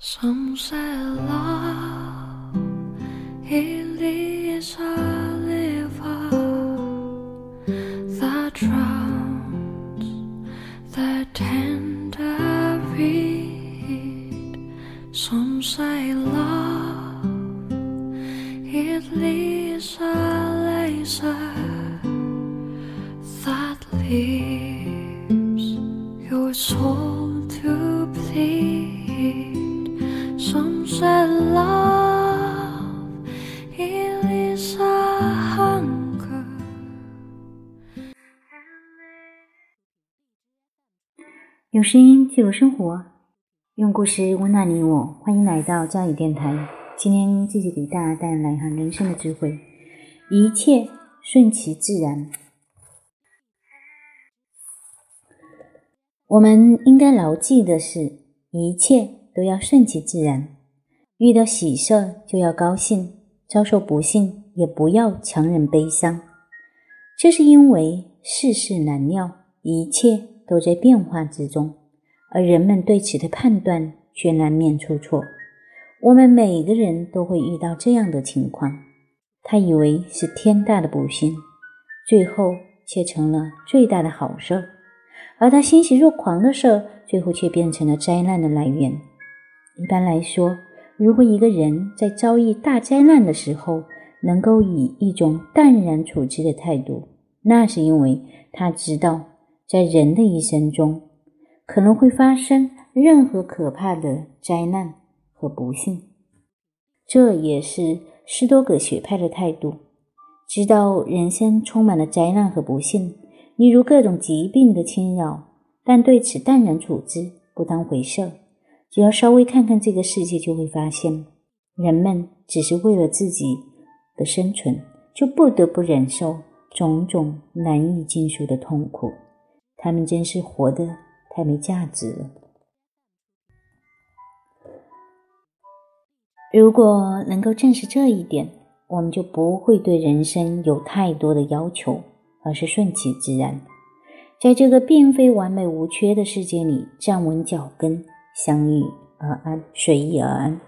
Some say love it is a river that drowns the tender reed. Some say love it is a laser that leaves your soul 用声音记录生活，用故事温暖你我。欢迎来到教育电台。今天继续给大家带来一行人生的智慧：一切顺其自然。我们应该牢记的是，一切都要顺其自然。遇到喜事就要高兴，遭受不幸也不要强忍悲伤。这是因为世事难料，一切都在变化之中，而人们对此的判断却难免出错。我们每个人都会遇到这样的情况：他以为是天大的不幸，最后却成了最大的好事；而他欣喜若狂的事，最后却变成了灾难的来源。一般来说，如果一个人在遭遇大灾难的时候，能够以一种淡然处之的态度，那是因为他知道，在人的一生中，可能会发生任何可怕的灾难和不幸。这也是斯多葛学派的态度。知道人生充满了灾难和不幸，例如各种疾病的侵扰，但对此淡然处之，不当回事。只要稍微看看这个世界，就会发现，人们只是为了自己的生存，就不得不忍受种种难以尽数的痛苦。他们真是活得太没价值了。如果能够正视这一点，我们就不会对人生有太多的要求，而是顺其自然，在这个并非完美无缺的世界里站稳脚跟。相遇而安，随意而安。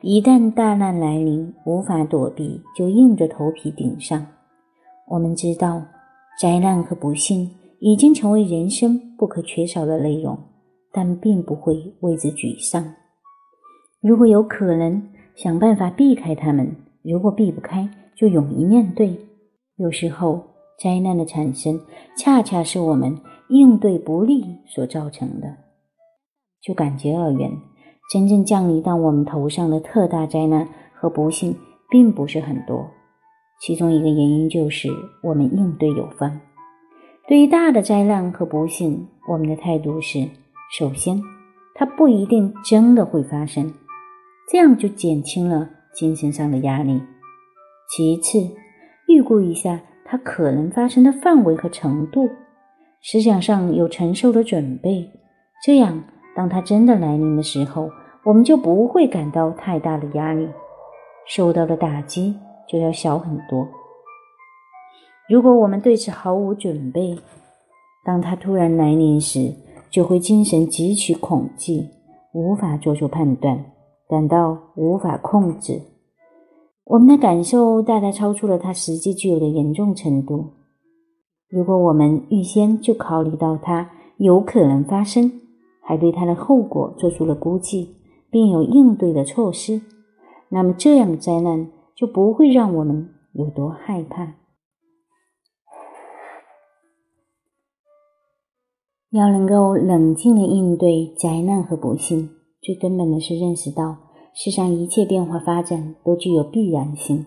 一旦大难来临，无法躲避，就硬着头皮顶上。我们知道，灾难和不幸已经成为人生不可缺少的内容，但并不会为之沮丧。如果有可能，想办法避开他们；如果避不开，就勇于面对。有时候，灾难的产生，恰恰是我们应对不利所造成的。就感觉而言，真正降临到我们头上的特大灾难和不幸并不是很多。其中一个原因就是我们应对有方。对于大的灾难和不幸，我们的态度是：首先，它不一定真的会发生，这样就减轻了精神上的压力；其次，预估一下它可能发生的范围和程度，思想上有承受的准备，这样。当它真的来临的时候，我们就不会感到太大的压力，受到的打击就要小很多。如果我们对此毫无准备，当它突然来临时，就会精神极其恐惧，无法做出判断，感到无法控制。我们的感受大大超出了它实际具有的严重程度。如果我们预先就考虑到它有可能发生，还对它的后果做出了估计，并有应对的措施，那么这样的灾难就不会让我们有多害怕。要能够冷静的应对灾难和不幸，最根本的是认识到世上一切变化发展都具有必然性，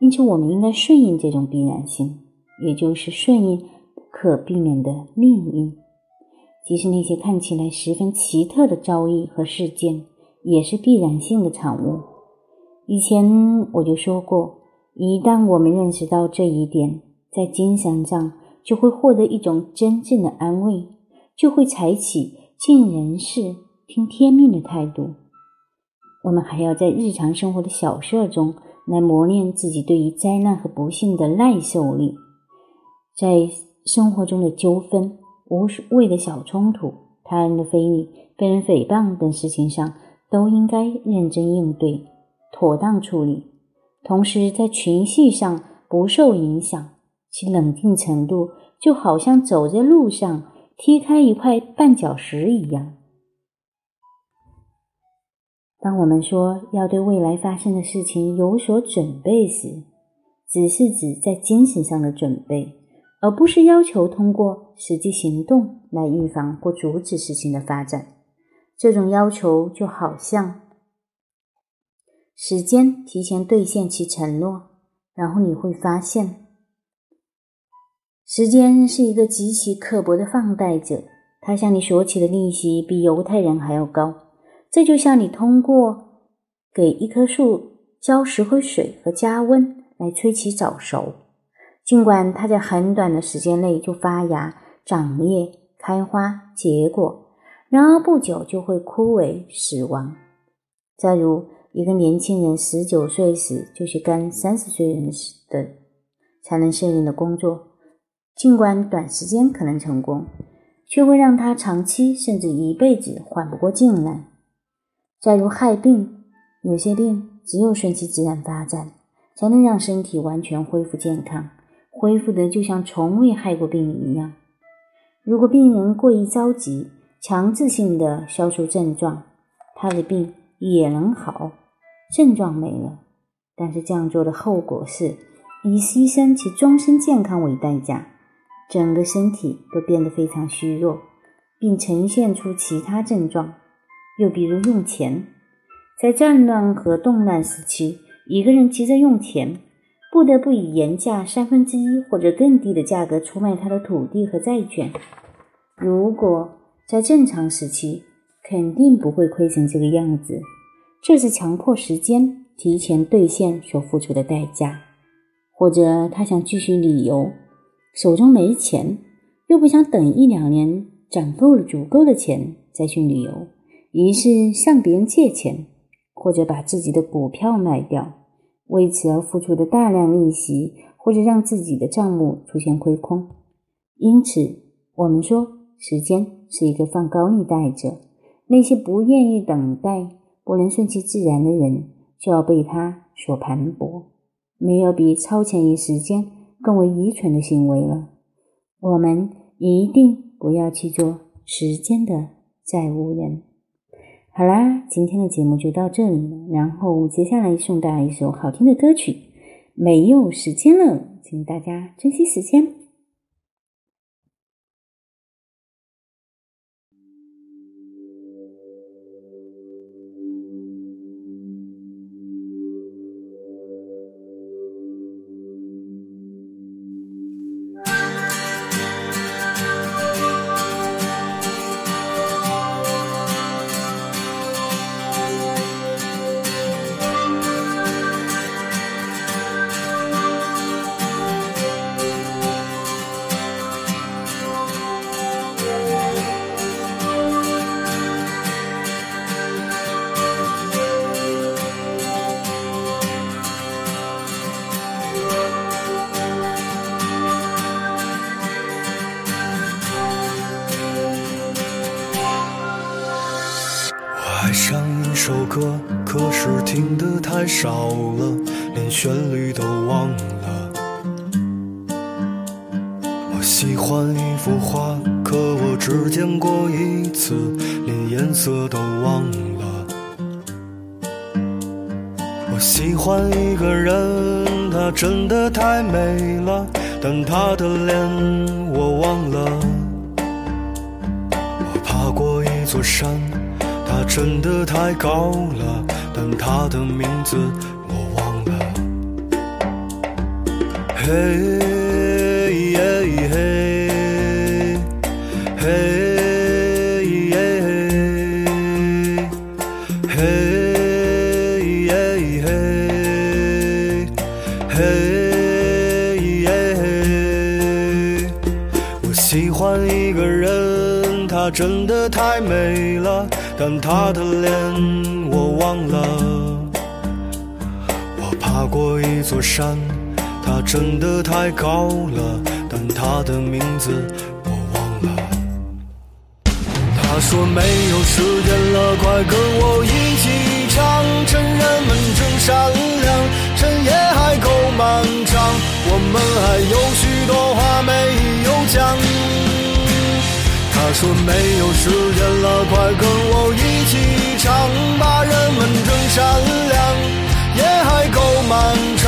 因此我们应该顺应这种必然性，也就是顺应不可避免的命运。即使那些看起来十分奇特的遭遇和事件，也是必然性的产物。以前我就说过，一旦我们认识到这一点，在精神上就会获得一种真正的安慰，就会采取尽人事、听天命的态度。我们还要在日常生活的小事中来磨练自己对于灾难和不幸的耐受力，在生活中的纠纷。无谓的小冲突、他人的非议、被人诽谤等事情上，都应该认真应对，妥当处理。同时，在情绪上不受影响，其冷静程度就好像走在路上踢开一块绊脚石一样。当我们说要对未来发生的事情有所准备时，只是指在精神上的准备，而不是要求通过实际行动来预防或阻止事情的发展。这种要求就好像。时间提前兑现其承诺，然后你会发现，时间是一个极其刻薄的放贷者，他向你索取的利息比犹太人还要高。这就像你通过给一棵树浇石灰水和加温来催其早熟，尽管它在很短的时间内就发芽、长叶、开花、结果，然而不久就会枯萎死亡。再如，一个年轻人十九岁时就去干三十岁人的才能胜任的工作，尽管短时间可能成功，却会让他长期甚至一辈子缓不过劲来。再如害病，有些病只有顺其自然发展，才能让身体完全恢复健康，恢复的就像从未害过病一样。如果病人过于着急，强制性的消除症状，他的病也能好。症状没了，但是这样做的后果是以牺牲其终身健康为代价，整个身体都变得非常虚弱，并呈现出其他症状。又比如用钱，在战乱和动乱时期，一个人急着用钱，不得不以原价三分之一或者更低的价格出卖他的土地和债券。如果在正常时期，肯定不会亏成这个样子。这是强迫时间提前兑现所付出的代价，或者他想继续旅游，手中没钱，又不想等一两年攒够了足够的钱再去旅游，于是向别人借钱，或者把自己的股票卖掉，为此而付出的大量利息，或者让自己的账目出现亏空。因此，我们说时间是一个放高利贷者，那些不愿意等待。不能顺其自然的人，就要被他所盘剥。没有比超前于时间更为愚蠢的行为了。我们一定不要去做时间的债务人。好啦，今天的节目就到这里了。然后接下来送大家一首好听的歌曲，《没有时间了》，请大家珍惜时间。一首歌，可是听得太少了，连旋律都忘了。我喜欢一幅画，可我只见过一次，连颜色都忘了。我喜欢一个人，她真的太美了，但她的脸我忘了。我爬过一座山。他真的太高了，但他的名字我忘了。嘿，真的太美了，但她的脸我忘了。我爬过一座山，她真的太高了，但她的名字我忘了。他说没有时间了，快跟我一起唱，趁人们正善良，趁夜还够漫长，我们还有许多话没有讲。说没有时间了，快跟我一起唱，吧人们真善良，夜还够漫长，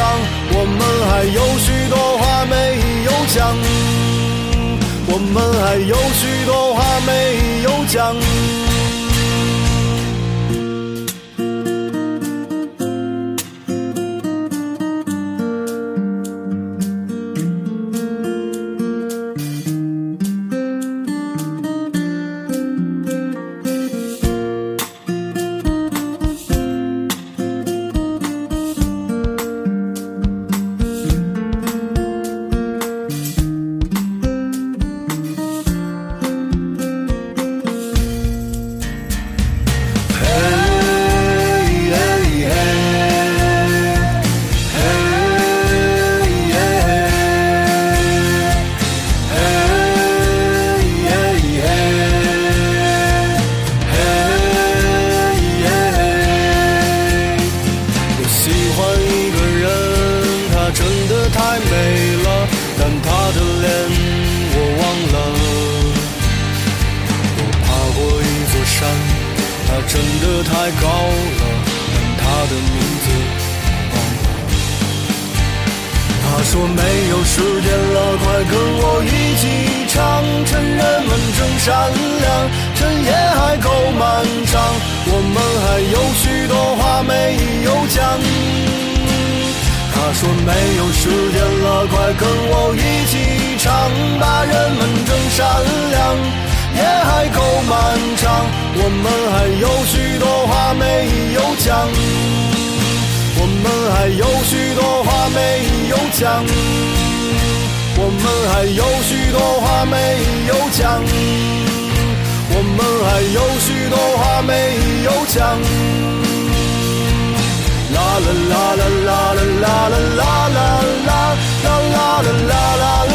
我们还有许多话没有讲，我们还有许多话没有讲。真的太高了，但他的名字忘了。他说没有时间了，快跟我一起唱。趁人们正善良，趁夜还够漫长，我们还有许多话没有讲。他说没有时间了，快跟我一起唱，把人们正善良。夜还够漫长，我们还有许多话没有讲，我们还有许多话没有讲，我们还有许多话没有讲，我们还有许多话没有讲。啦啦啦啦啦啦啦啦啦啦啦啦啦啦啦。